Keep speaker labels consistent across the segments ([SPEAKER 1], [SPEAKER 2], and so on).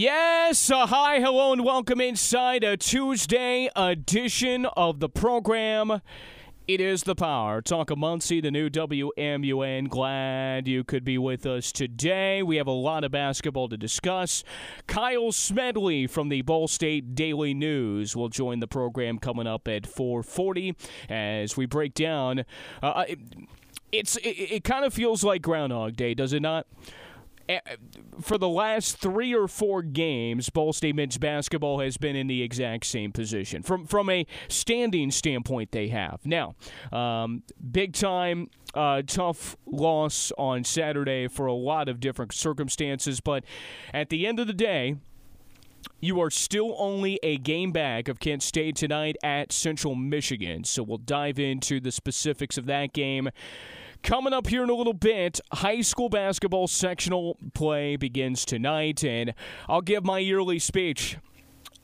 [SPEAKER 1] Yes, uh, hi, hello, and welcome inside a Tuesday edition of the program. It is the Power. Talk of Muncie, the new WMUN. Glad you could be with us today. We have a lot of basketball to discuss. Kyle Smedley from the Ball State Daily News will join the program coming up at 4:40 as we break down. Uh, it, it's it, it kind of feels like Groundhog Day, does it not? For the last three or four games, Ball State men's basketball has been in the exact same position. From from a standing standpoint, they have now um, big time. Uh, tough loss on Saturday for a lot of different circumstances, but at the end of the day, you are still only a game back of Kent State tonight at Central Michigan. So we'll dive into the specifics of that game Coming up here in a little bit, high school basketball sectional play begins tonight, and I'll give my yearly speech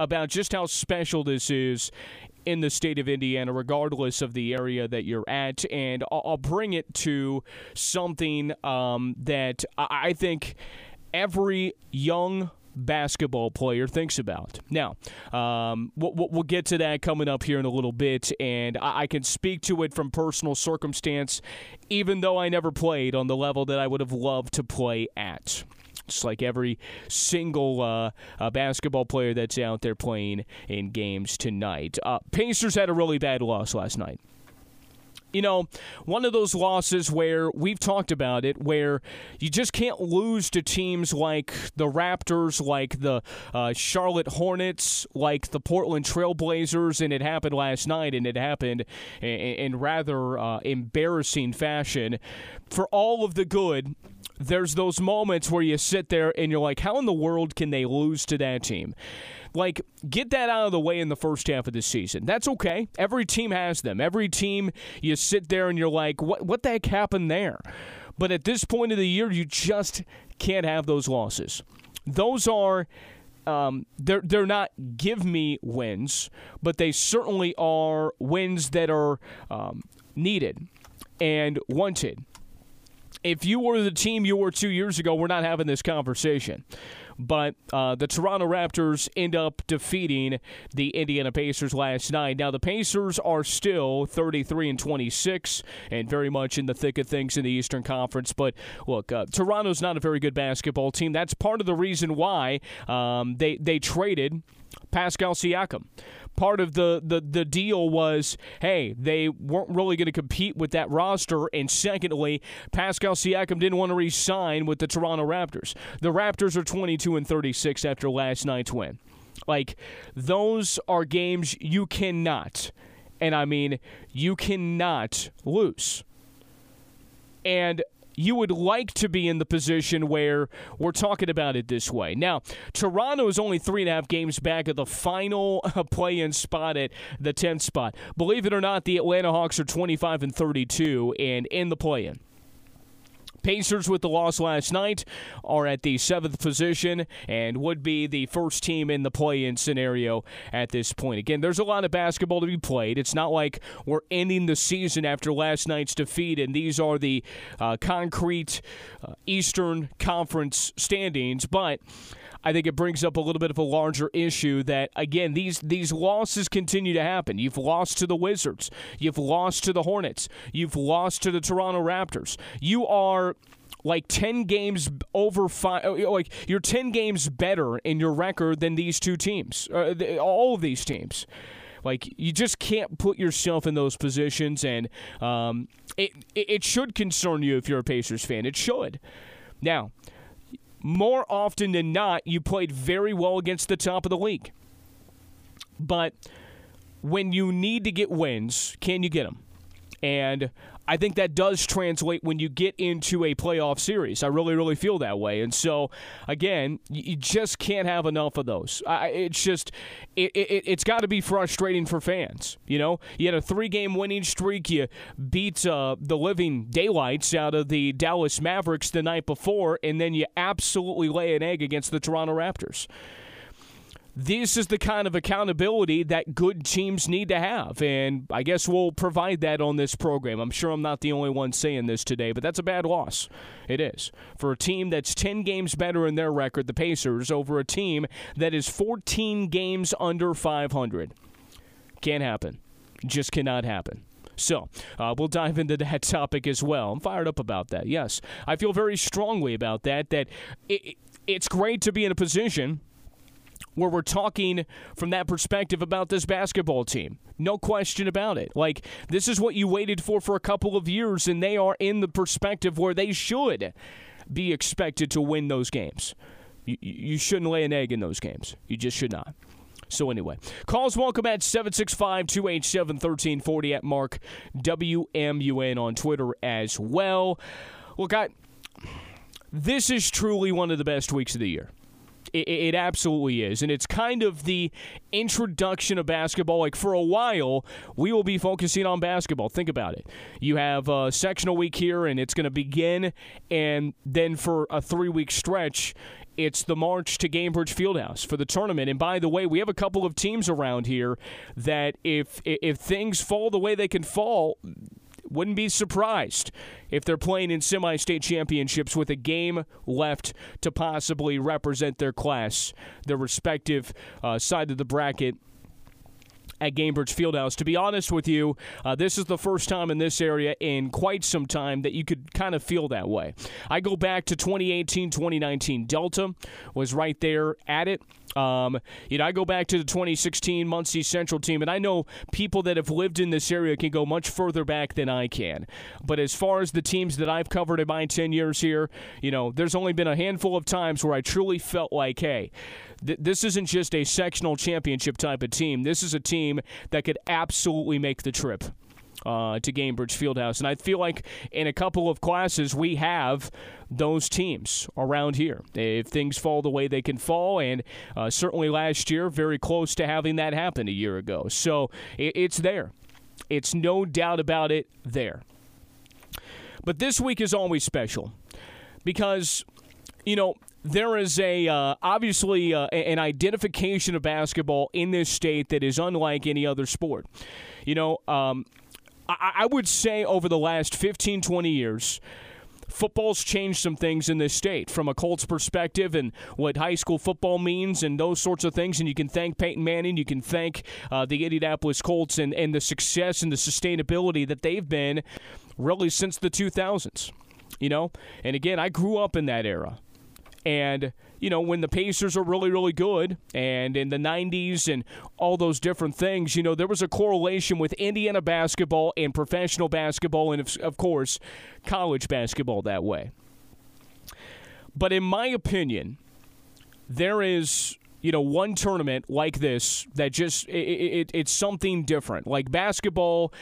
[SPEAKER 1] about just how special this is in the state of Indiana, regardless of the area that you're at. And I'll, bring it to something um, that I think every young basketball player thinks about. Now, um, we'll, we'll, get to that coming up here in a little bit, and I, I, can speak to it from personal circumstance, even though I never played on the level that I would have loved to play at. It's like every single uh, uh, basketball player that's out there playing in games tonight. Uh, Pacers had a really bad loss last night you know, one of those losses where we've talked about it, where you just can't lose to teams like the Raptors, like the uh, Charlotte Hornets, like the Portland Trailblazers, and it happened last night, and it happened in, in rather uh, embarrassing fashion. For all of the good, there's those moments where you sit there and you're like, how in the world can they lose to that team? Like, get that out of the way in the first half of the season. That's okay. Every team has them. Every team, you sit there and you're like, what, what the heck happened there? But at this point of the year, you just can't have those losses. Those are. Um, they're they're not give me wins, but they certainly are wins that are um, needed and wanted. If you were the team you were two years ago, we're not having this conversation but uh, the Toronto Raptors end up defeating the Indiana Pacers last night. Now the Pacers are still 33 and 26 and very much in the thick of things in the Eastern Conference. But look, uh, Toronto's not a very good basketball team. That's part of the reason why um, they they traded Pascal Siakam part of the, the, the deal was hey, they weren't really going to compete with that roster. And secondly, Pascal Siakam didn't want to re sign with the Toronto Raptors. The Raptors are 22 and 36 after last night's win. Like, those are games you cannot, and I mean, you cannot lose. And you would like to be in the position where we're talking about it this way. Now, Toronto is only three and a half games back of the final uh, play in spot at the 10th spot. Believe it or not, the Atlanta Hawks are 25 and 32 and in the play in. Pacers, with the loss last night, are at the seventh position and would be the first team in the play in scenario at this point. Again, there's a lot of basketball to be played. It's not like we're ending the season after last night's defeat, and these are the uh, concrete uh, Eastern Conference standings, but. I think it brings up a little bit of a larger issue that again these these losses continue to happen. You've lost to the Wizards, you've lost to the Hornets, you've lost to the Toronto Raptors. You are like 10 games over five like you're 10 games better in your record than these two teams uh, all of these teams. Like you just can't put yourself in those positions and um, it, it should concern you if you're a pacers fan. It should. Now more often than not, you played very well against the top of the league. But when you need to get wins, can you get them? And I think that does translate when you get into a playoff series. I really, really feel that way. And so, again, you just can't have enough of those. it's just, it, it, it's got to be frustrating for fans. You know, you had a three game winning streak. You beat uh, the living daylights out of the Dallas Mavericks the night before, and then you absolutely lay an egg against the Toronto Raptors this is the kind of accountability that good teams need to have. And I guess we'll provide that on this program. I'm sure I'm not the only one saying this today, but that's a bad loss. It is. For a team that's 10 games better in their record, the Pacers, over a team that is 14 games under 500. Can't happen. Just cannot happen. So, uh, we'll dive into that topic as well. I'm fired up about that. Yes, I feel very strongly about that. That it, it's great to be in a position where we're talking from that perspective about this basketball team. No question about it. Like, this is what you waited for for a couple of years, and they are in the perspective where they should be expected to win those games. You, you shouldn't lay an egg in those games. You just should not. So anyway, calls welcome at 765-287-1340 at Mark WMUN on Twitter as well. Look, I, this is truly one of the best weeks of the year. It, it, absolutely is. And it's kind of the introduction of basketball. Like for a while, we will be focusing on basketball. Think about it. You have a sectional week here, and it's going to begin. And then for a three week stretch, it's the march to Gainbridge Fieldhouse for the tournament. And by the way, we have a couple of teams around here that if if things fall the way they can fall, wouldn't be surprised if they're playing in semi state championships with a game left to possibly represent their class, their respective uh, side of the bracket at Gainbridge Fieldhouse. To be honest with you, uh, this is the first time in this area in quite some time that you could kind of feel that way. I go back to 2018, 2019. Delta was right there at it. Um, you know, I go back to the 2016 Muncie Central team, and I know people that have lived in this area can go much further back than I can. But as far as the teams that I've covered in my 10 years here, you know, there's only been a handful of times where I truly felt like, hey, th- this isn't just a sectional championship type of team. This is a team that could absolutely make the trip uh, to Gainbridge Fieldhouse. And I feel like in a couple of classes, we have those teams around here. If things fall the way they can fall, and uh, certainly last year, very close to having that happen a year ago. So it, it's there. It's no doubt about it there. But this week is always special because, you know, there is a uh, obviously uh, an identification of basketball in this state that is unlike any other sport. You know, um, I, I would say over the last 15, 20 years, football's changed some things in this state from a Colts perspective and what high school football means and those sorts of things. And you can thank Peyton Manning, you can thank uh, the Indianapolis Colts and, and the success and the sustainability that they've been really since the 2000s. You know, and again, I grew up in that era. And you know, when the Pacers are really, really good and in the 90s and all those different things, you know, there was a correlation with Indiana basketball and professional basketball and, of course, college basketball that way. But in my opinion, there is you know one tournament like this that just it, it, it's something different like basketball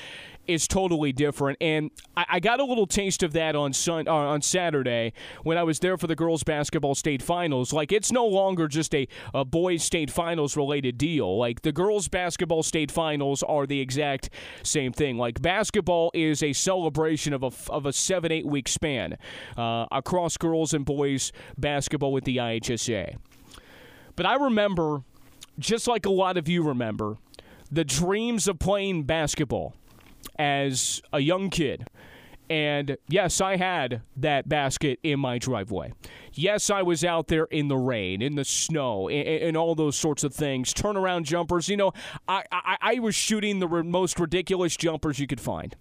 [SPEAKER 1] is totally different. And I, I got a little taste of that on sun, uh, on Saturday when I was there for the girls basketball state finals. Like it's no longer just a, a boys state finals related deal. Like the girls basketball state finals are the exact same thing. Like basketball is a celebration of a of a seven eight week span uh, across girls and boys basketball with the IHSAA. But I remember, just like a lot of you remember, the dreams of playing basketball as a young kid. And yes, I had that basket in my driveway. Yes, I was out there in the rain, in the snow, and, all those sorts of things. Turnaround jumpers. You know, I, I, I was shooting the most ridiculous jumpers you could find.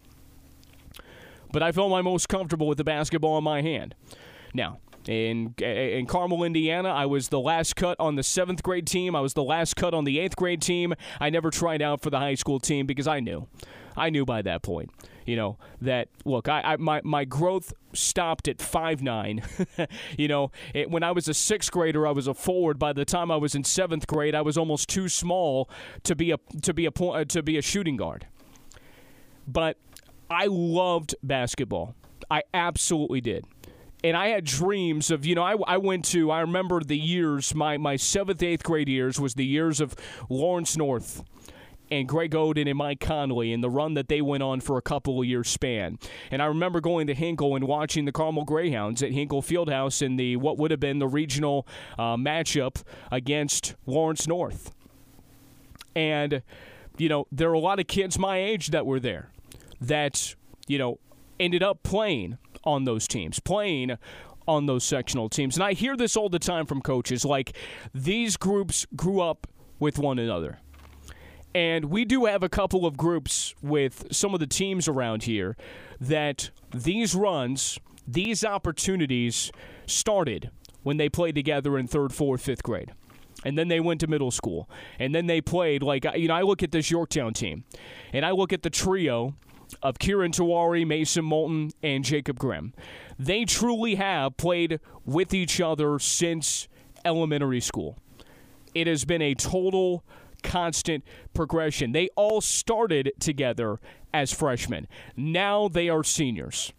[SPEAKER 1] But I felt my most comfortable with the basketball in my hand. Now, in in Carmel, Indiana, I was the last cut on the seventh grade team. I was the last cut on the eighth grade team. I never tried out for the high school team because I knew I knew by that point, you know, that look, I, I my my growth stopped at five nine. you know, it, when I was a sixth grader, I was a forward. By the time I was in seventh grade, I was almost too small to be a to be a uh, to be a shooting guard. But I loved basketball. I absolutely did and I had dreams of, you know, I, I went to, I remember the years, my, my seventh, eighth grade years was the years of Lawrence North and Greg Oden and Mike Conley and the run that they went on for a couple of years span. And I remember going to Hinkle and watching the Carmel Greyhounds at Hinkle Fieldhouse in the what would have been the regional uh, matchup against Lawrence North. And, you know, there are a lot of kids my age that were there that, you know, ended up playing on those teams, playing on those sectional teams. And I hear this all the time from coaches like these groups grew up with one another. And we do have a couple of groups with some of the teams around here that these runs, these opportunities started when they played together in third, fourth, fifth grade. And then they went to middle school. And then they played, like, you know, I look at this Yorktown team, and I look at the trio of Kieran Tawari, Mason Moulton, and Jacob Grimm. They truly have played with each other since elementary school. It has been a total constant progression. They all started together as freshmen. Now they are seniors.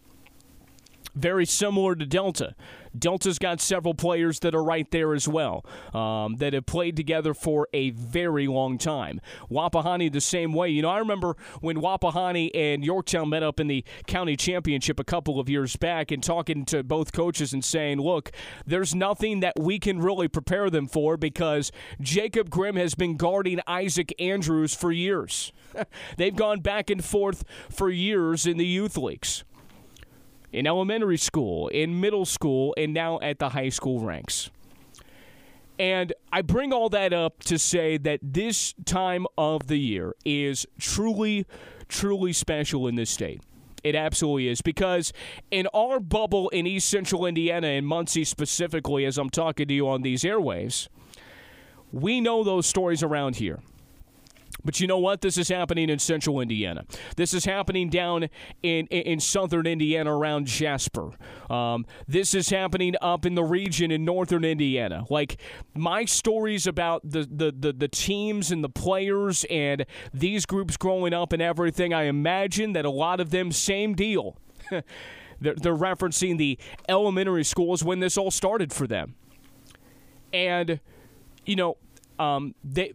[SPEAKER 1] Very similar to Delta. Delta's got several players that are right there as well um, that have played together for a very long time. Wapahani the same way. You know, I remember when Wapahani and Yorktown met up in the county championship a couple of years back and talking to both coaches and saying, look, there's nothing that we can really prepare them for because Jacob Grimm has been guarding Isaac Andrews for years. They've gone back and forth for years in the youth leagues in elementary school, in middle school, and now at the high school ranks. And I bring all that up to say that this time of the year is truly, truly special in this state. It absolutely is because in our bubble in East Central Indiana and Muncie specifically, as I'm talking to you on these airwaves, we know those stories around here. But you know what? This is happening in central Indiana. This is happening down in, in, in southern Indiana around Jasper. Um, this is happening up in the region in northern Indiana. Like my stories about the, the, the, the teams and the players and these groups growing up and everything, I imagine that a lot of them, same deal. they're, they're referencing the elementary schools when this all started for them. And, you know, um, they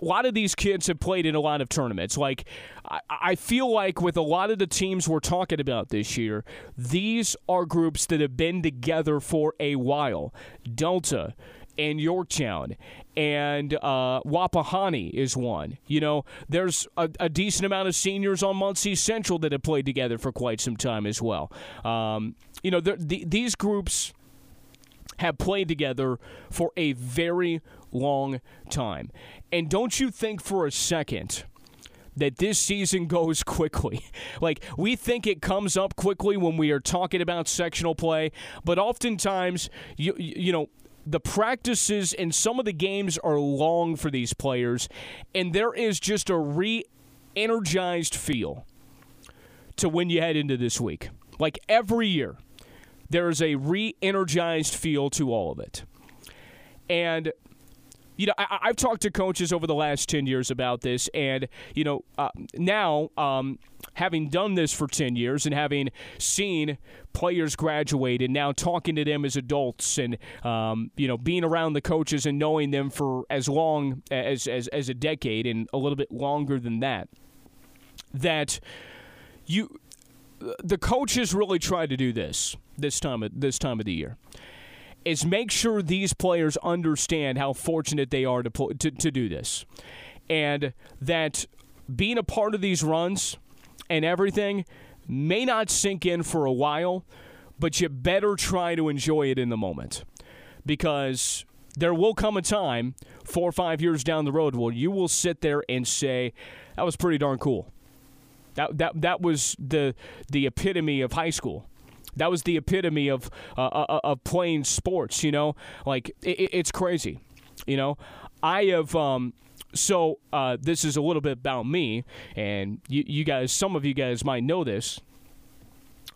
[SPEAKER 1] a lot of these kids have played in a lot of tournaments. Like, I, I, feel like with a lot of the teams we're talking about this year, these are groups that have been together for a while. Delta and Yorktown and uh, Wapahani is one. You know, there's a, a, decent amount of seniors on Muncie Central that have played together for quite some time as well. Um, you know, the, these groups have played together for a very long time. And don't you think for a second that this season goes quickly. Like, we think it comes up quickly when we are talking about sectional play, but oftentimes, you, you know, the practices and some of the games are long for these players, and there is just a re energized feel to when you head into this week. Like every year, there is a re energized feel to all of it. And you know, I, have talked to coaches over the last 10 years about this, and, you know, uh, now um, having done this for 10 years and having seen players graduate and now talking to them as adults and, um, you know, being around the coaches and knowing them for as long as, as, as a decade and a little bit longer than that, that you, the coaches really try to do this this time of, this time of the year is make sure these players understand how fortunate they are to, to, to do this. And that being a part of these runs and everything may not sink in for a while, but you better try to enjoy it in the moment. Because there will come a time, four or five years down the road, where you will sit there and say, that was pretty darn cool. That, that, that was the, the epitome of high school. That was the epitome of uh, uh, uh, of playing sports. You know, like it, it's crazy. You know, I have. Um, so uh, this is a little bit about me, and you, you guys, some of you guys might know this,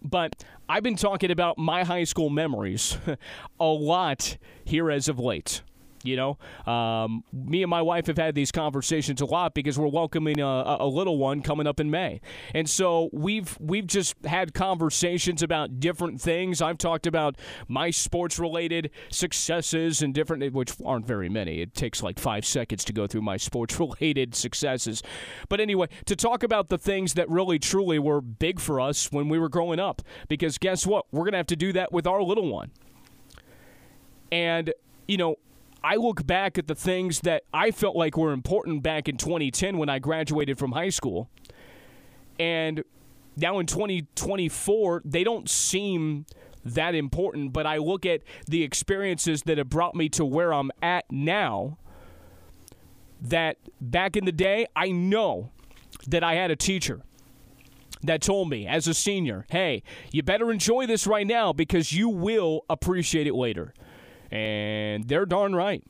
[SPEAKER 1] but I've been talking about my high school memories a lot here as of late. You know, um, me and my wife have had these conversations a lot because we're welcoming a, a, little one coming up in May, and so we've we've just had conversations about different things. I've talked about my sports related successes and different, which aren't very many. It takes like five seconds to go through my sports related successes, but anyway, to talk about the things that really truly were big for us when we were growing up, because guess what, we're gonna have to do that with our little one, and you know I look back at the things that I felt like were important back in 2010 when I graduated from high school. And now in 2024, they don't seem that important, but I look at the experiences that have brought me to where I'm at now. That back in the day, I know that I had a teacher that told me as a senior, hey, you better enjoy this right now because you will appreciate it later. And they're darn right.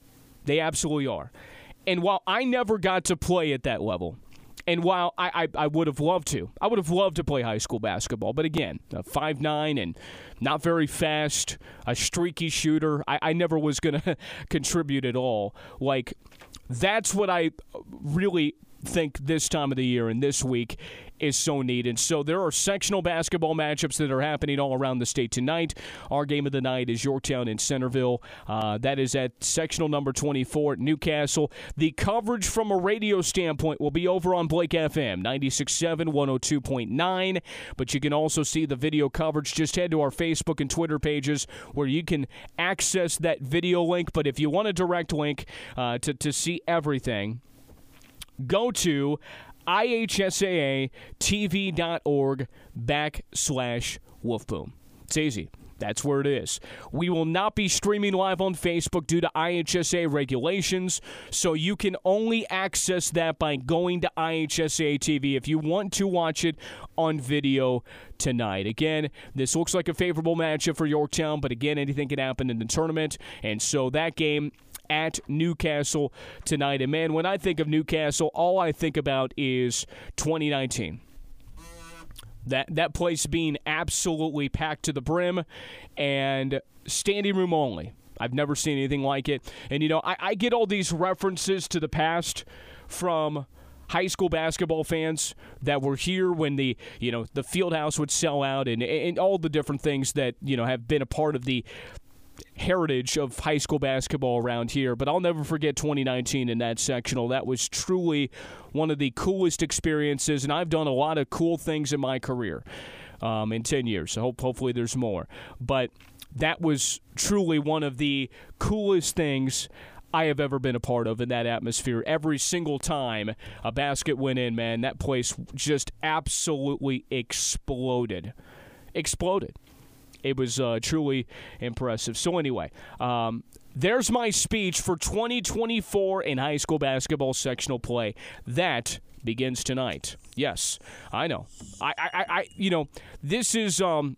[SPEAKER 1] They absolutely are. And while I never got to play at that level, and while I, I, I, would have loved to, I would have loved to play high school basketball. But again, five nine and not very fast, a streaky shooter. I, I never was going to contribute at all. Like, that's what I really think this time of the year and this week is so needed. So there are sectional basketball matchups that are happening all around the state tonight. Our game of the night is Yorktown and Centerville. Uh, that is at sectional number 24 at Newcastle. The coverage from a radio standpoint will be over on Blake FM 96.7, 102.9. But you can also see the video coverage. Just head to our Facebook and Twitter pages where you can access that video link. But if you want a direct link uh, to, to see everything, go to ihsaatv.org backslash wolfboom. It's easy. That's where it is. We will not be streaming live on Facebook due to IHSAA regulations, so you can only access that by going to IHSAA TV if you want to watch it on video tonight. Again, this looks like a favorable matchup for Yorktown, but again, anything can happen in the tournament, and so that game at Newcastle tonight. And man, when I think of Newcastle, all I think about is 2019 that that place being absolutely packed to the brim and standing room only. I've never seen anything like it. And you know, I, I get all these references to the past from high school basketball fans that were here when the you know the field house would sell out and, and all the different things that you know have been a part of the heritage of high school basketball around here. But I'll never forget 2019 in that sectional. That was truly one of the coolest experiences, and I've done a lot of cool things in my career um, in 10 years. So hope, hopefully there's more. But that was truly one of the coolest things I have ever been a part of in that atmosphere. Every single time a basket went in, man, that place just absolutely exploded. Exploded. It was uh, truly impressive. So, anyway, um, there's my speech for 2024 in high school basketball sectional play. That begins tonight. Yes, I know. I, I, I you know, this is um,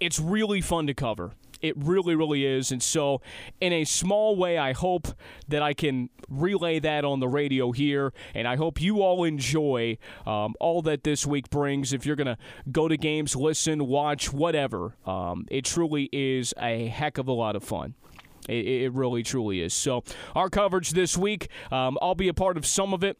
[SPEAKER 1] it's really fun to cover. It really, really is. And so, in a small way, I hope that I can relay that on the radio here. And I hope you all enjoy um, all that this week brings. If you're going to go to games, listen, watch, whatever, um, it truly is a heck of a lot of fun. It, it really, truly is. So, our coverage this week, um, I'll be a part of some of it.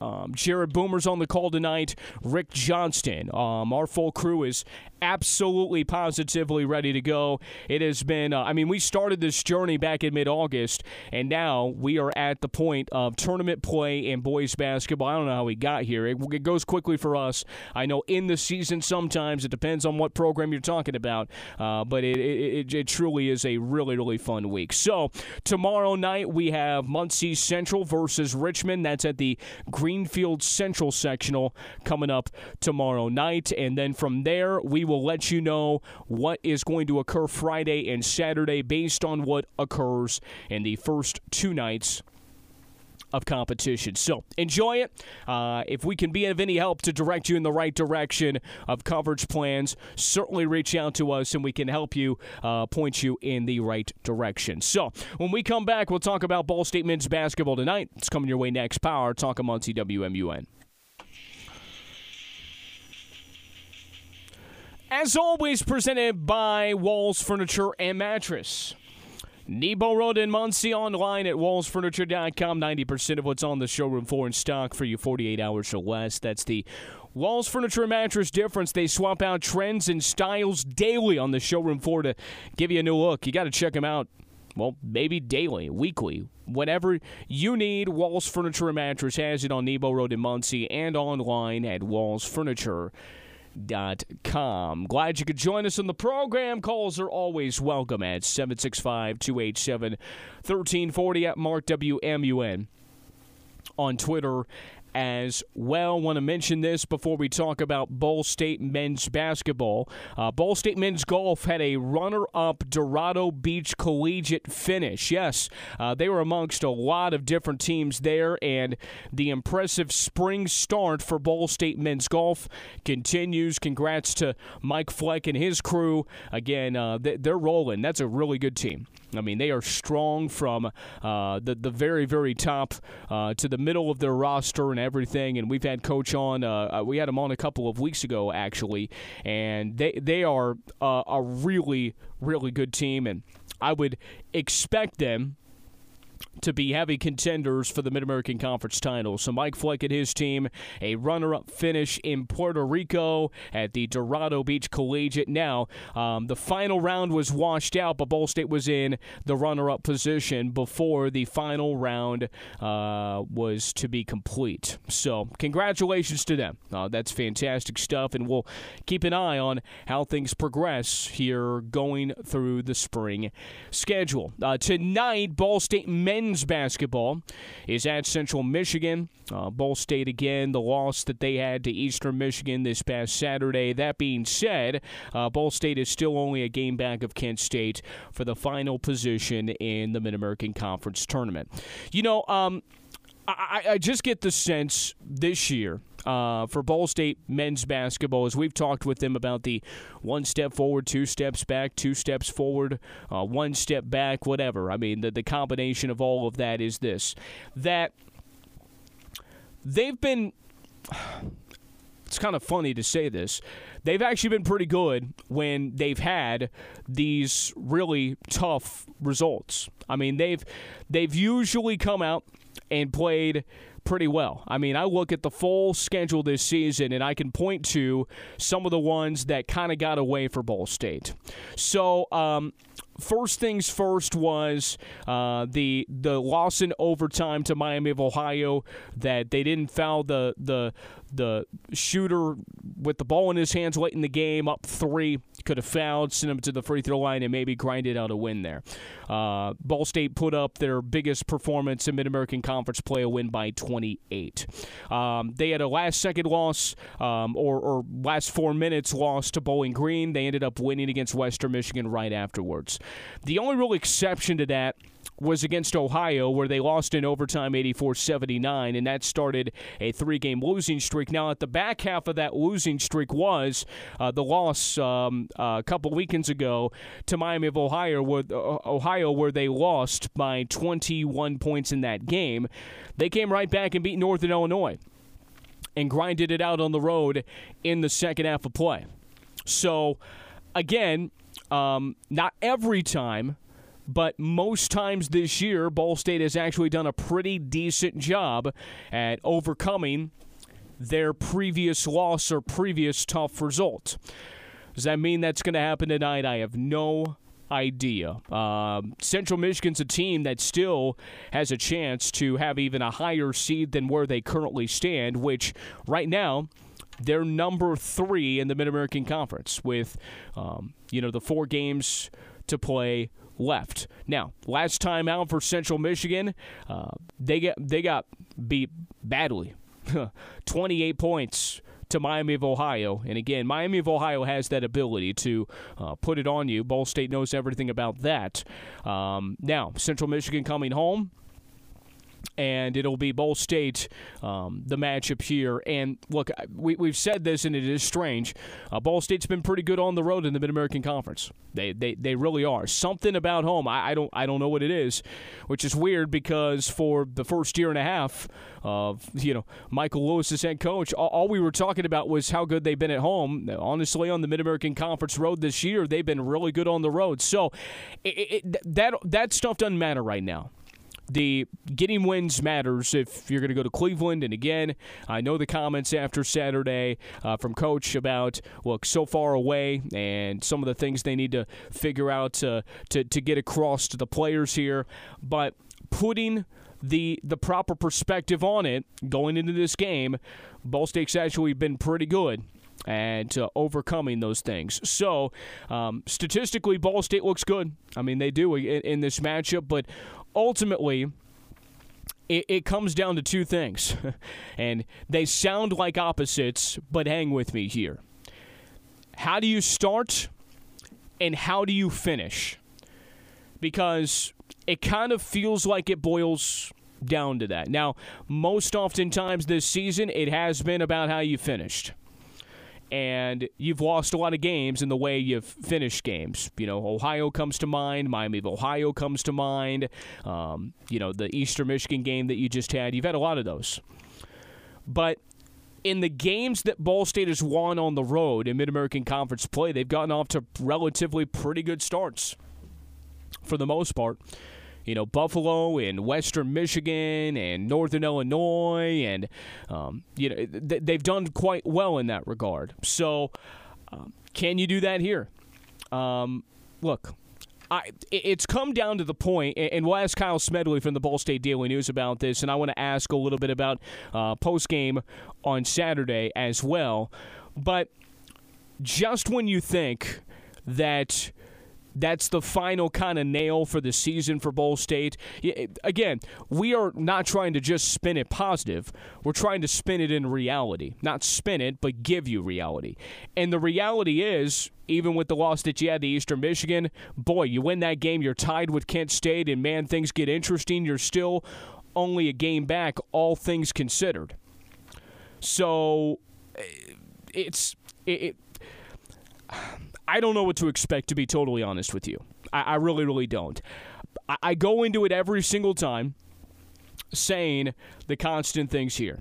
[SPEAKER 1] Um, Jared Boomer's on the call tonight. Rick Johnston. Um, our full crew is absolutely positively ready to go. It has been, uh, I mean, we started this journey back in mid August, and now we are at the point of tournament play in boys basketball. I don't know how we got here. It, it goes quickly for us. I know in the season sometimes it depends on what program you're talking about, uh, but it, it, it, truly is a really, really fun week. So, tomorrow night we have Muncie Central versus Richmond. That's at the Greenfield Central sectional coming up tomorrow night. And then from there, we will let you know what is going to occur Friday and Saturday based on what occurs in the first two nights of competition. So enjoy it. Uh, if we can be of any help to direct you in the right direction of coverage plans, certainly reach out to us and we can help you uh, point you in the right direction. So when we come back, we'll talk about Ball State men's basketball tonight. It's coming your way next. Power Talk of Muncie As always, presented by Walls Furniture and Mattress. Nebo Road in Muncie online at wallsfurniture.com. 90% of what's on the showroom floor in stock for you 48 hours or less. That's the Walls Furniture and Mattress difference. They swap out trends and styles daily on the showroom floor to give you a new look. You got to check them out. Well, maybe daily, weekly, whatever you need. Walls Furniture and Mattress has it on Nebo Road in Muncie and online at Walls Furniture com. Glad you could join us on the program. Calls are always welcome at 765 287 1340 at Mark WMUN on Twitter as well. Want to mention this before we talk about Ball State men's basketball. Uh, Ball State men's golf had a runner up Dorado Beach Collegiate finish. Yes, uh, they were amongst a lot of different teams there, and the impressive spring start for Ball State men's golf continues. Congrats to Mike Fleck and his crew. Again, uh, they're rolling. That's a really good team. I mean, they are strong from uh, the the very very top uh, to the middle of their roster and everything. And we've had coach on. Uh, uh we had him on a couple of weeks ago actually, and they they are uh, a really really good team. And I would expect them to be heavy contenders for the Mid American Conference title. So Mike Fleck and his team, a runner up finish in Puerto Rico at the Dorado Beach Collegiate. Now, um, the final round was washed out, but Ball State was in the runner up position before the final round uh, was to be complete. So, congratulations to them. Uh, that's fantastic stuff, and we'll keep an eye on how things progress here going through the spring schedule. Uh, tonight, Ball State men's basketball is at Central Michigan. Uh, Ball State again, the loss that they had to Eastern Michigan this past Saturday. That being said, uh, Ball State is still only a game back of Kent State for the final position in the Mid American Conference tournament. You know, um, I, I just get the sense this year uh, for Ball State men's basketball as we've talked with them about the one step forward, two steps back, two steps forward, uh, one step back, whatever. I mean, the, the combination of all of that is this that they've been. It's kind of funny to say this. They've actually been pretty good when they've had these really tough results. I mean, they've they've usually come out and played pretty well. I mean, I look at the full schedule this season and I can point to some of the ones that kind of got away for Ball State. So, um, first things first was uh, the the loss in overtime to Miami of Ohio that they didn't foul the the the shooter with the ball in his hands late in the game, up three, could have fouled, sent him to the free throw line, and maybe grinded out a win there. Uh, Ball State put up their biggest performance in Mid American Conference play, a win by 28. Um, they had a last second loss, um, or, or last four minutes loss to Bowling Green. They ended up winning against Western Michigan right afterwards. The only real exception to that was against Ohio, where they lost in overtime 84 79, and that started a three game losing streak. Now, at the back half of that losing streak was uh, the loss um, uh, a couple weekends ago to Miami of Ohio where, uh, Ohio, where they lost by 21 points in that game. They came right back and beat Northern Illinois and grinded it out on the road in the second half of play. So, again, um, not every time but most times this year, Ball State has actually done a pretty decent job at overcoming their previous loss or previous tough result. Does that mean that's going to happen tonight? I have no idea. Um, Central Michigan's a team that still has a chance to have even a higher seed than where they currently stand, which right now they're number three in the Mid American Conference with, um, you know, the four games to play left. Now, last time out for Central Michigan, uh, they get they got beat badly, 28 points to Miami of Ohio. And again, Miami of Ohio has that ability to uh, put it on you. Ball State knows everything about that. Um, now, Central Michigan coming home. And it'll be Ball State, um, the matchup here. And look, we, we've said this, and it is strange. Uh, Ball State's been pretty good on the road in the Mid American Conference. They, they they really are. Something about home, I, I don't I don't know what it is, which is weird because for the first year and a half of you know Michael Lewis head coach, all, all we were talking about was how good they've been at home. Honestly, on the Mid American Conference road this year, they've been really good on the road. So it, it, that that stuff doesn't matter right now the getting wins matters if you're going to go to Cleveland. And again, I know the comments after Saturday uh, from Coach about look so far away and some of the things they need to figure out to to, to get across to the players here, but putting the the proper perspective on it going into this game, Ball State's actually been pretty good and uh, overcoming those things. So, um, statistically, Ball State looks good. I mean, they do in, in this matchup, but ultimately, it, it comes down to two things. and they sound like opposites, but hang with me here. How do you start and how do you finish? Because it kind of feels like it boils down to that. Now, most oftentimes this season, it has been about how you finished and you've lost a lot of games in the way you've finished games. You know, Ohio comes to mind, Miami of Ohio comes to mind. Um, you know, the Eastern Michigan game that you just had. You've had a lot of those, but in the games that Ball State has won on the road in Mid American Conference play, they've gotten off to relatively pretty good starts for the most part you know, Buffalo and Western Michigan and Northern Illinois, and um, you know they've done quite well in that regard. So, um, can you do that here? Um, look, I, it's come down to the point, and we'll ask Kyle Smedley from the Ball State Daily News about this, and I want to ask a little bit about uh, post game on Saturday as well. But just when you think that that's the final kind of nail for the season for Ball State. Again, we are not trying to just spin it positive. We're trying to spin it in reality. Not spin it, but give you reality. And the reality is, even with the loss that you had to Eastern Michigan, boy, you win that game, you're tied with Kent State, and man, things get interesting. You're still only a game back, all things considered. So eh, it's it, it I don't know what to expect, to be totally honest with you. I, I really, really don't. I, I go into it every single time saying the constant things here.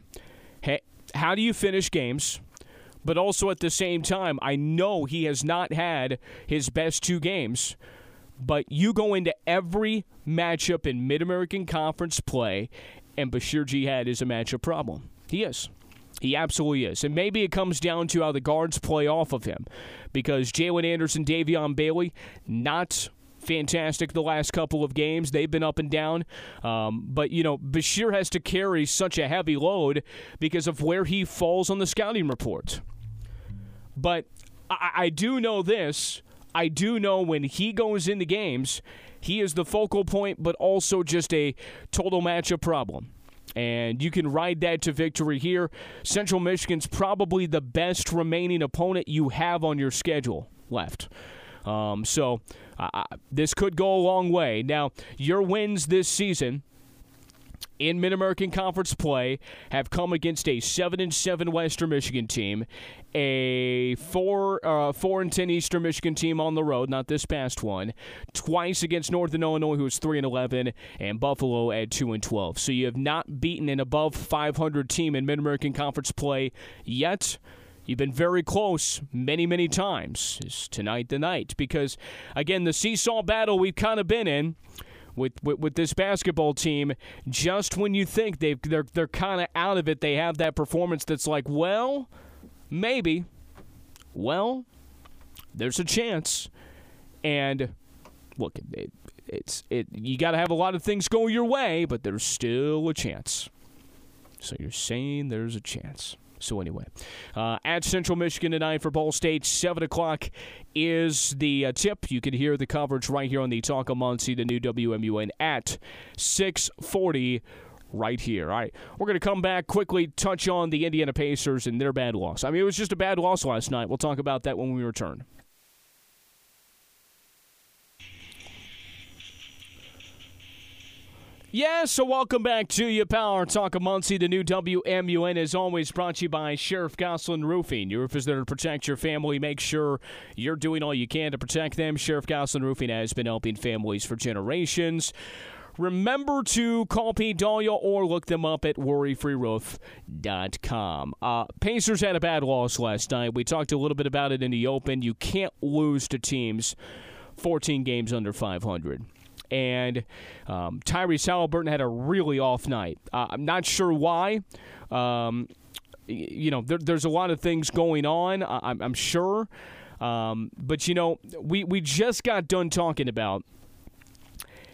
[SPEAKER 1] Hey, how do you finish games? But also at the same time, I know he has not had his best two games. But you go into every matchup in Mid American Conference play, and Basheer Jihad is a matchup problem. He is. He absolutely is. And maybe it comes down to how the guards play off of him because Jalin Anderson, Davion Bailey, not fantastic the last couple of games. They've been up and down. Um, but, you know, Basheer has to carry such a heavy load because of where he falls on the scouting report. But I, I do know this. I do know when he goes into games, he is the focal point, but also just a total matchup problem and you can ride that to victory here. Central Michigan's probably the best remaining opponent you have on your schedule left. Um, so uh, this could go a long way. Now, your wins this season in Mid American Conference play have come against a seven and seven Western Michigan team, a four uh, four and ten Eastern Michigan team on the road, not this past one, twice against Northern Illinois, who was three and eleven, and Buffalo at two and twelve. So you have not beaten an above 500 team in Mid American Conference play yet. You've been very close many, many times. Is tonight the night? Because, again, the seesaw battle we've kind of been in with, with, with this basketball team. Just when you think they they're they're kind of out of it, they have that performance that's like, well, maybe, well, there's a chance, and look, it, it's it. You got to have a lot of things go your way, but there's still a chance. So you're saying there's a chance. So anyway, uh, at Central Michigan tonight for Ball State, seven o'clock is the uh, tip. You can hear the coverage right here on the Talk of Muncie, the new WMUN at six forty. Right here. All right. We're going to come back quickly, touch on the Indiana Pacers and their bad loss. I mean, it was just a bad loss last night. We'll talk about that when we return. Yeah, so welcome back to you, Power Talk of Muncie. The new WMUN is always brought to you by Sheriff Goslin Roofing. Your roof is there to protect your family. Make sure you're doing all you can to protect them. Sheriff Goslin Roofing has been helping families for generations. Remember to call Pete Dahlia or look them up at worryfreeroof.com. Uh, Pacers had a bad loss last night. We talked a little bit about it in the open. You can't lose to teams 14 games under 500 and um, Tyrese Haliburton had a really off night. Uh, I'm not sure why. Um, you know, there, there's a lot of things going on. I, am sure, um, but you know, we we just got done talking about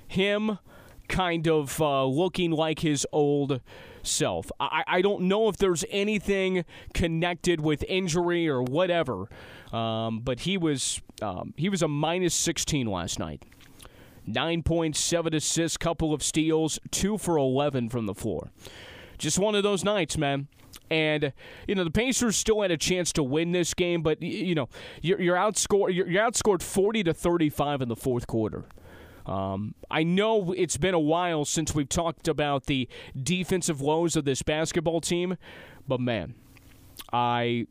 [SPEAKER 1] him kind of uh, looking like his old self. I, I don't know if there's anything connected with injury or whatever, um, but he was um, he was a minus 16 last night. Nine points, seven assists, couple of steals, two for 11 from the floor. Just one of those nights, man. And you know the Pacers still had a chance to win this game, but you know you're, you're outscored you're, you're outscored 40 to 35 in the fourth quarter. Um, I know it's been a while since we've talked about the defensive woes of this basketball team, but man, I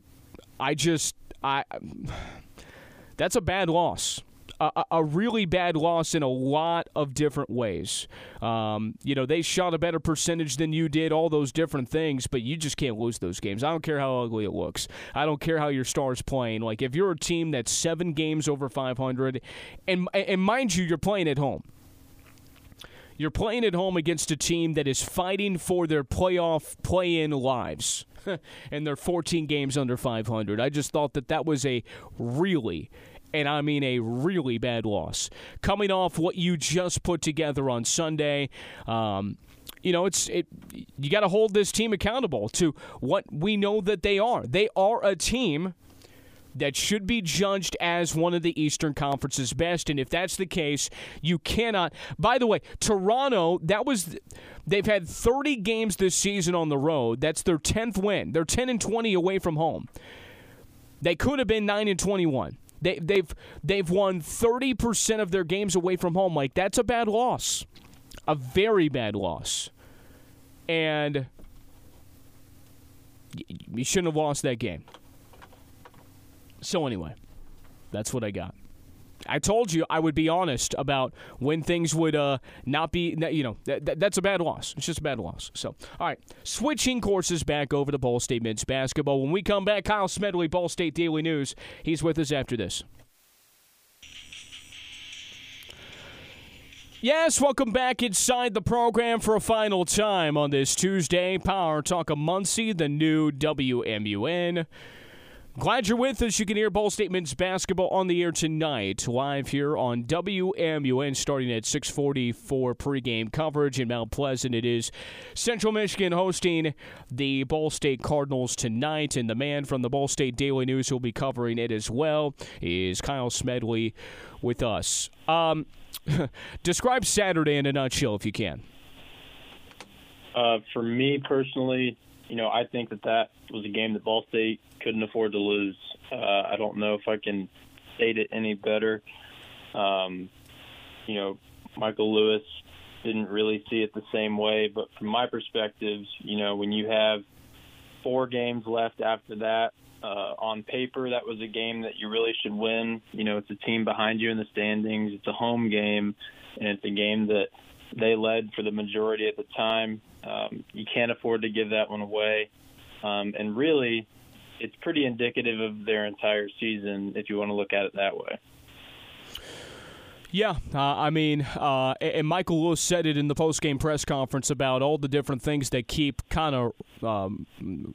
[SPEAKER 1] I just I that's a bad loss a, a, really bad loss in a lot of different ways. Um, you know, they shot a better percentage than you did, all those different things, but you just can't lose those games. I don't care how ugly it looks. I don't care how your star's playing. Like, if you're a team that's seven games over 500, and, and mind you, you're playing at home. You're playing at home against a team that is fighting for their playoff play in lives. and they're 14 games under 500. I just thought that that was a really and I mean a really bad loss. Coming off what you just put together on Sunday, um, you know, it's it. You got to hold this team accountable to what we know that they are. They are a team that should be judged as one of the Eastern Conference's best. And if that's the case, you cannot. By the way, Toronto, that was. They've had 30 games this season on the road. That's their 10th win. They're 10 and 20 away from home. They could have been 9 and 21. They, they've they've won 30% of their games away from home. Like that's a bad loss. A very bad loss. And you shouldn't have lost that game. So anyway, that's what I got. I told you I would be honest about when things would uh, not be, you know, that, that's a bad loss. It's just a bad loss. So, all right, switching courses back over to Ball State men's basketball. When we come back, Kyle Smedley, Ball State Daily News. He's with us after this. Yes, welcome back inside the program for a final time on this Tuesday. Power Talk of Muncie, the new WMUN. Glad you're with us. You can hear Ball State men's basketball on the air tonight, live here on WMUN, starting at 6:40 for pregame coverage in Mount Pleasant. It is Central Michigan hosting the Ball State Cardinals tonight, and the man from the Ball State Daily News who will be covering it as well is Kyle Smedley with us. Um, describe Saturday in a nutshell, if you can.
[SPEAKER 2] Uh, for me personally, you know, I think that that was a game that Ball State couldn't afford to lose. Uh, I don't know if I can state it any better. Um, you know, Michael Lewis didn't really see it the same way, but from my perspective, you know, when you have four games left after that, uh, on paper, that was a game that you really should win. You know, it's a team behind you in the standings. It's a home game, and it's a game that they led for the majority of the time. Um, you can't afford to give that one away. Um, and really, it's pretty indicative of their entire season if you want to look at it that way.
[SPEAKER 1] Yeah, uh, I mean, uh, and Michael Lewis said it in the post-game press conference about all the different things that keep kind of um,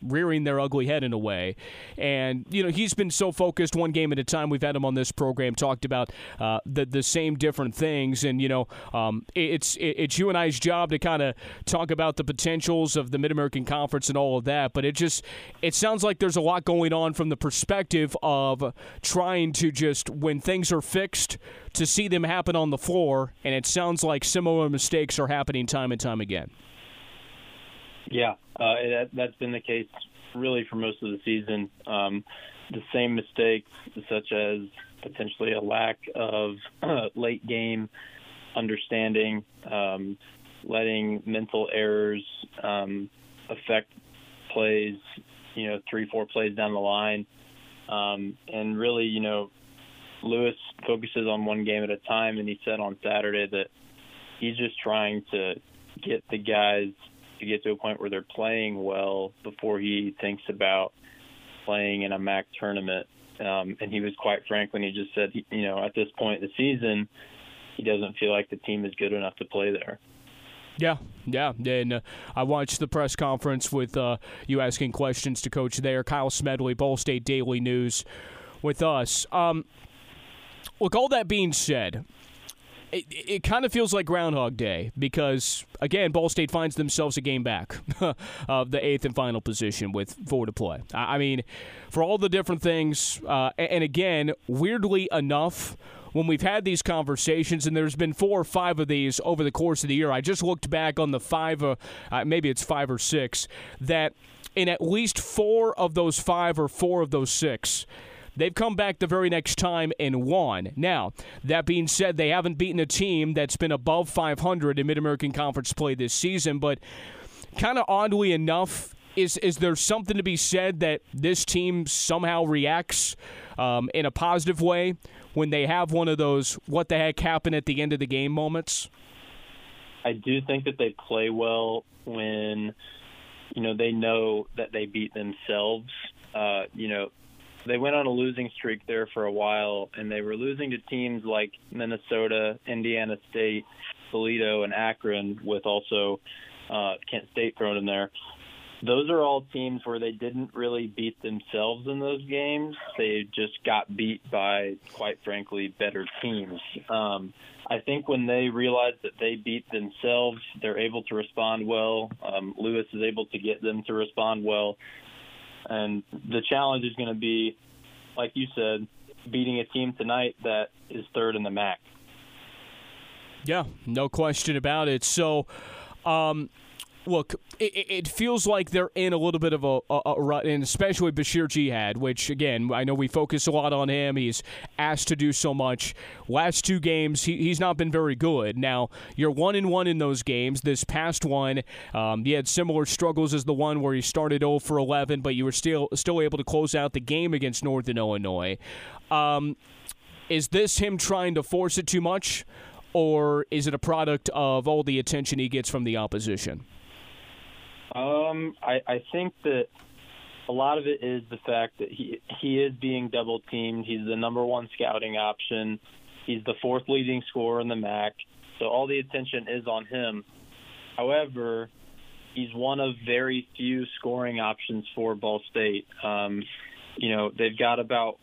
[SPEAKER 1] rearing their ugly head in a way. And you know, he's been so focused one game at a time. We've had him on this program talked about uh, the the same different things, and you know, um, it's it's you and I's job to kind of talk about the potentials of the Mid American Conference and all of that. But it just it sounds like there's a lot going on from the perspective of trying to just when things are fixed to see them happen on the floor, and it sounds like similar mistakes are happening time and time again.
[SPEAKER 2] Yeah, uh, that, that's been the case really for most of the season. Um, the same mistakes, such as potentially a lack of uh, late game understanding, um, letting mental errors um, affect plays, you know, three, four plays down the line. Um, and really, you know, Lewis focuses on one game at a time, and he said on Saturday that he's just trying to get the guys to get to a point where they're playing well before he thinks about playing in a MAC tournament. Um, and he was quite frank when he just said, you know, at this point in the season, he doesn't feel like the team is good enough to play there.
[SPEAKER 1] Yeah, yeah. And uh, I watched the press conference with uh, you asking questions to Coach there, Kyle Smedley, Ball State Daily News, with us. Um, look, all that being said, it, it kind of feels like Groundhog Day because, again, Ball State finds themselves a game back of the eighth and final position with four to play. I mean, for all the different things, uh, and again, weirdly enough, when we've had these conversations, and there's been four or five of these over the course of the year. I just looked back on the five, uh, uh, maybe it's five or six, that in at least four of those five or four of those six, They've come back the very next time and won. Now, that being said, they haven't beaten a team that's been above 500 in Mid American Conference play this season, but kind of oddly enough, is is there something to be said that this team somehow reacts um, in a positive way when they have one of those what the heck happened at the end of the game moments?
[SPEAKER 2] I do think that they play well when you know they know that they beat themselves. Uh, you know, they went on a losing streak there for a while, and they were losing to teams like Minnesota, Indiana State, Toledo, and Akron, with also uh, Kent State thrown in there. Those are all teams where they didn't really beat themselves in those games. They just got beat by, quite frankly, better teams. Um, I think when they realize that they beat themselves, they're able to respond well. Um, Lewis is able to get them to respond well. And the challenge is going to be, like you said, beating a team tonight that is third in the MAC.
[SPEAKER 1] Yeah, no question about it. So, um, look, it, it, feels like they're in a little bit of a, a, a, rut, and especially Basheer Jihad, which, again, I know we focus a lot on him. He's asked to do so much. Last two games, he, he's not been very good. Now, you're one and one in those games. This past one, um, you had similar struggles as the one where you started 0 for 11, but you were still still able to close out the game against Northern Illinois. Um, is this him trying to force it too much? Or is it a product of all the attention he gets from the opposition?
[SPEAKER 2] Um, I, I think that a lot of it is the fact that he he is being double teamed. He's the number one scouting option. He's the fourth leading scorer in the MAC, so all the attention is on him. However, he's one of very few scoring options for Ball State. Um, you know, they've got about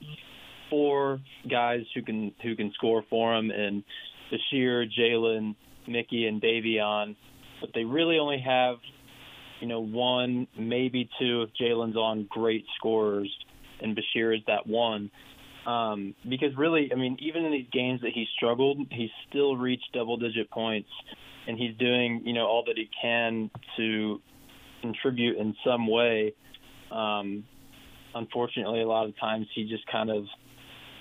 [SPEAKER 2] four guys who can who can score for him, and Basheer, Jalin, Mickey, and Davion. But they really only have you know, one, maybe two if Jalin's on great scorers and Basheer is that one. Um, because really, I mean, even in these games that he struggled, he still reached double digit points and he's doing, you know, all that he can to contribute in some way. Um, unfortunately, a lot of times he just kind of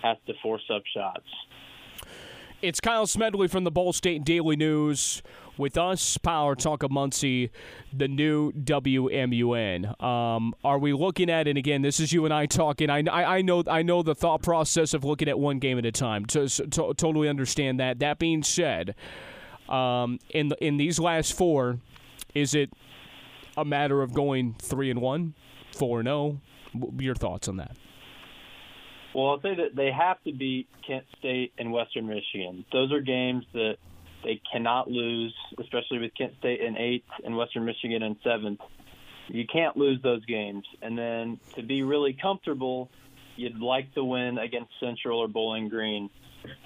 [SPEAKER 2] has to force up shots.
[SPEAKER 1] It's Kyle Smedley from the Ball State Daily News with us, Power Talk of Muncie, the new WMUN. Um, are we looking at? And again, this is you and I talking. I, I, know I know the thought process of looking at one game at a time. To, to totally understand that. That being said, um, in the, in these last four, is it a matter of going three and one, four and zero? Oh? Your thoughts on that?
[SPEAKER 2] Well, I'll say that they have to beat Kent State and Western Michigan. Those are games that they cannot lose, especially with Kent State in eighth and Western Michigan in seventh. You can't lose those games. And then to be really comfortable, you'd like to win against Central or Bowling Green.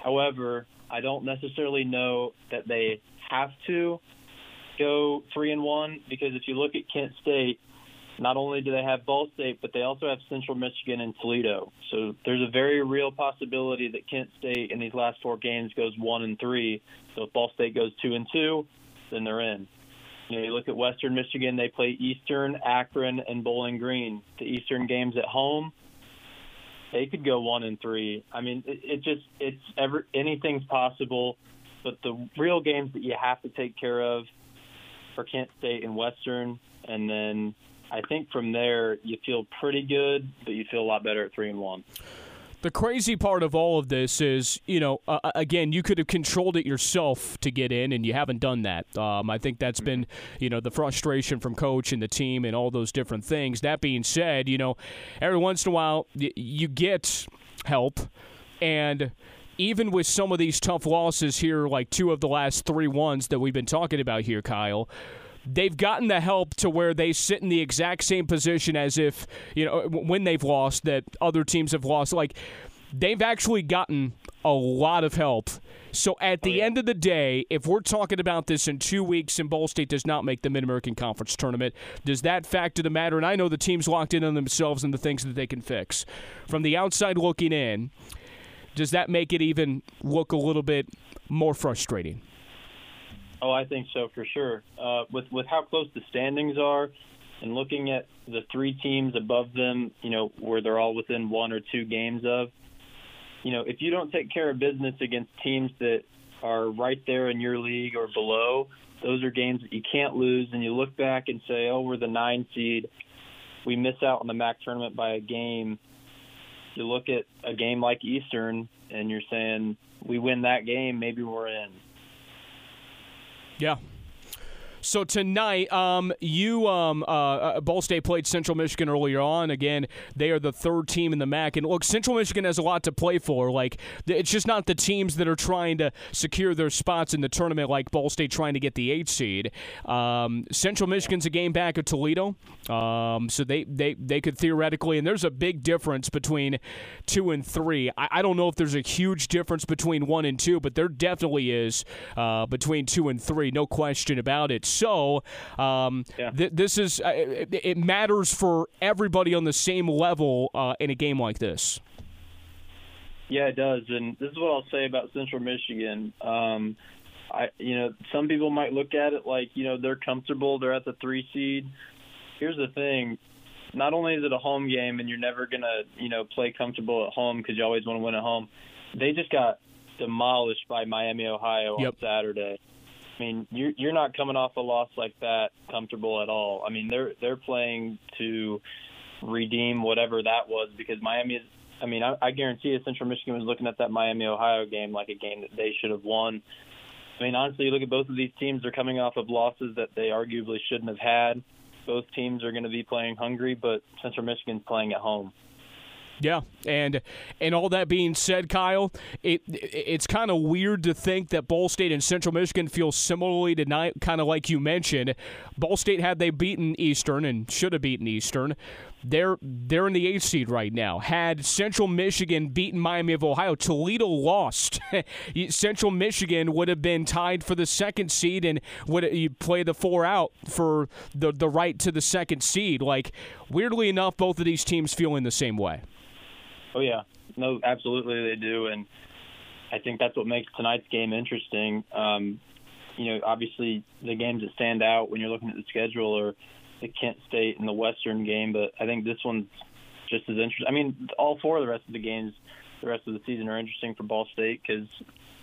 [SPEAKER 2] However, I don't necessarily know that they have to go three and one because if you look at Kent State, not only do they have Ball State, but they also have Central Michigan and Toledo. So there's a very real possibility that Kent State in these last four games goes one and three. So if Ball State goes two and two, then they're in. You know, you look at Western Michigan; they play Eastern, Akron, and Bowling Green. The Eastern games at home, they could go one and three. I mean, it, it just it's ever anything's possible. But the real games that you have to take care of for Kent State and Western, and then I think from there you feel pretty good, but you feel a lot better at three and one.
[SPEAKER 1] The crazy part of all of this is, you know, uh, uh, again, you could have controlled it yourself to get in, and you haven't done that. Um, I think that's been, you know, the frustration from coach and the team and all those different things. That being said, you know, every once in a while y- you get help, and even with some of these tough losses here, like two of the last three ones that we've been talking about here, Kyle, they've gotten the help to where they sit in the exact same position as if you know when they've lost that other teams have lost. Like they've actually gotten a lot of help. So at the oh, yeah. end of the day if we're talking about this in two weeks and ball state does not make the mid-american conference tournament does that factor the matter? And i know the team's locked in on themselves and the things that they can fix. From the outside looking in does that make it even look a little bit more frustrating
[SPEAKER 2] Oh, I think so for sure. Uh, with with how close the standings are, and looking at the three teams above them, you know, where they're all within one or two games of, you know, if you don't take care of business against teams that are right there in your league or below, those are games that you can't lose. And you look back and say, oh, we're the nine seed. We miss out on the MAC tournament by a game. You look at a game like Eastern, and you're saying, we win that game, maybe we're in.
[SPEAKER 1] Yeah. So tonight, um, you um, uh, uh, Ball State played Central Michigan earlier on. Again, they are the third team in the MAC, and look, Central Michigan has a lot to play for. Like it's just not the teams that are trying to secure their spots in the tournament, like Ball State trying to get the eight seed. Um, Central Michigan's a game back of Toledo, um, so they, they they could theoretically, and there's a big difference between two and three. I, I, don't know if there's a huge difference between one and two, but there definitely is uh, between two and three, no question about it. So um, yeah. th- this is uh, it, it, matters for everybody on the same level uh, in a game like this.
[SPEAKER 2] Yeah, it does, and this is what I'll say about Central Michigan. Um, I, you know, some people might look at it like, you know, they're comfortable, they're at the three seed. Here's the thing: not only is it a home game, and you're never gonna, you know, play comfortable at home because you always want to win at home. They just got demolished by Miami, Ohio yep. on Saturday. Mean, you're you're not coming off a loss like that comfortable at all. I mean, they're they're playing to redeem whatever that was because Miami is. I mean, I, I guarantee you, Central Michigan was looking at that Miami Ohio game like a game that they should have won. I mean, honestly, you look at both of these teams; they're coming off of losses that they arguably shouldn't have had. Both teams are going to be playing hungry, but Central Michigan's playing at home.
[SPEAKER 1] Yeah, and and all that being said, Kyle, it it's kind of weird to think that Ball State and Central Michigan feel similarly tonight, kind of like you mentioned. Ball State had they beaten Eastern and should have beaten Eastern, they're they're in the eighth seed right now. Had Central Michigan beaten Miami of Ohio, Toledo lost. Central Michigan would have been tied for the second seed and would you play the four out for the the right to the second seed. Like weirdly enough, both of these teams feeling the same way.
[SPEAKER 2] Oh yeah, no, absolutely they do, and I think that's what makes tonight's game interesting. Um, you know, obviously the games that stand out when you're looking at the schedule are the Kent State and the Western game, but I think this one's just as interesting. I mean, all four of the rest of the games, the rest of the season are interesting for Ball State because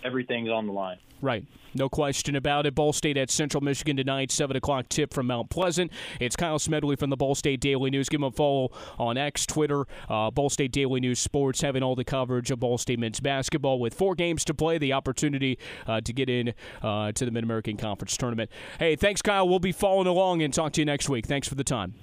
[SPEAKER 2] everything's on the line.
[SPEAKER 1] Right. No question about it. Ball State at Central Michigan tonight, 7 o'clock tip from Mount Pleasant. It's Kyle Smedley from the Ball State Daily News. Give him a follow on X, Twitter, uh, Ball State Daily News Sports, having all the coverage of Ball State men's basketball with four games to play, the opportunity uh, to get in uh, to the Mid American Conference Tournament. Hey, thanks, Kyle. We'll be following along and talk to you next week. Thanks for the time.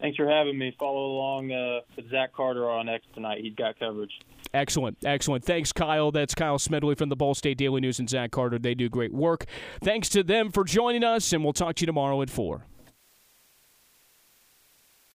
[SPEAKER 2] Thanks for having me. Follow along uh, with Zach Carter on X tonight. He's got coverage.
[SPEAKER 1] Excellent, excellent. Thanks, Kyle. That's Kyle Smedley from the Ball State Daily News and Zach Carter. They do great work. Thanks to them for joining us, and we'll talk to you tomorrow at 4.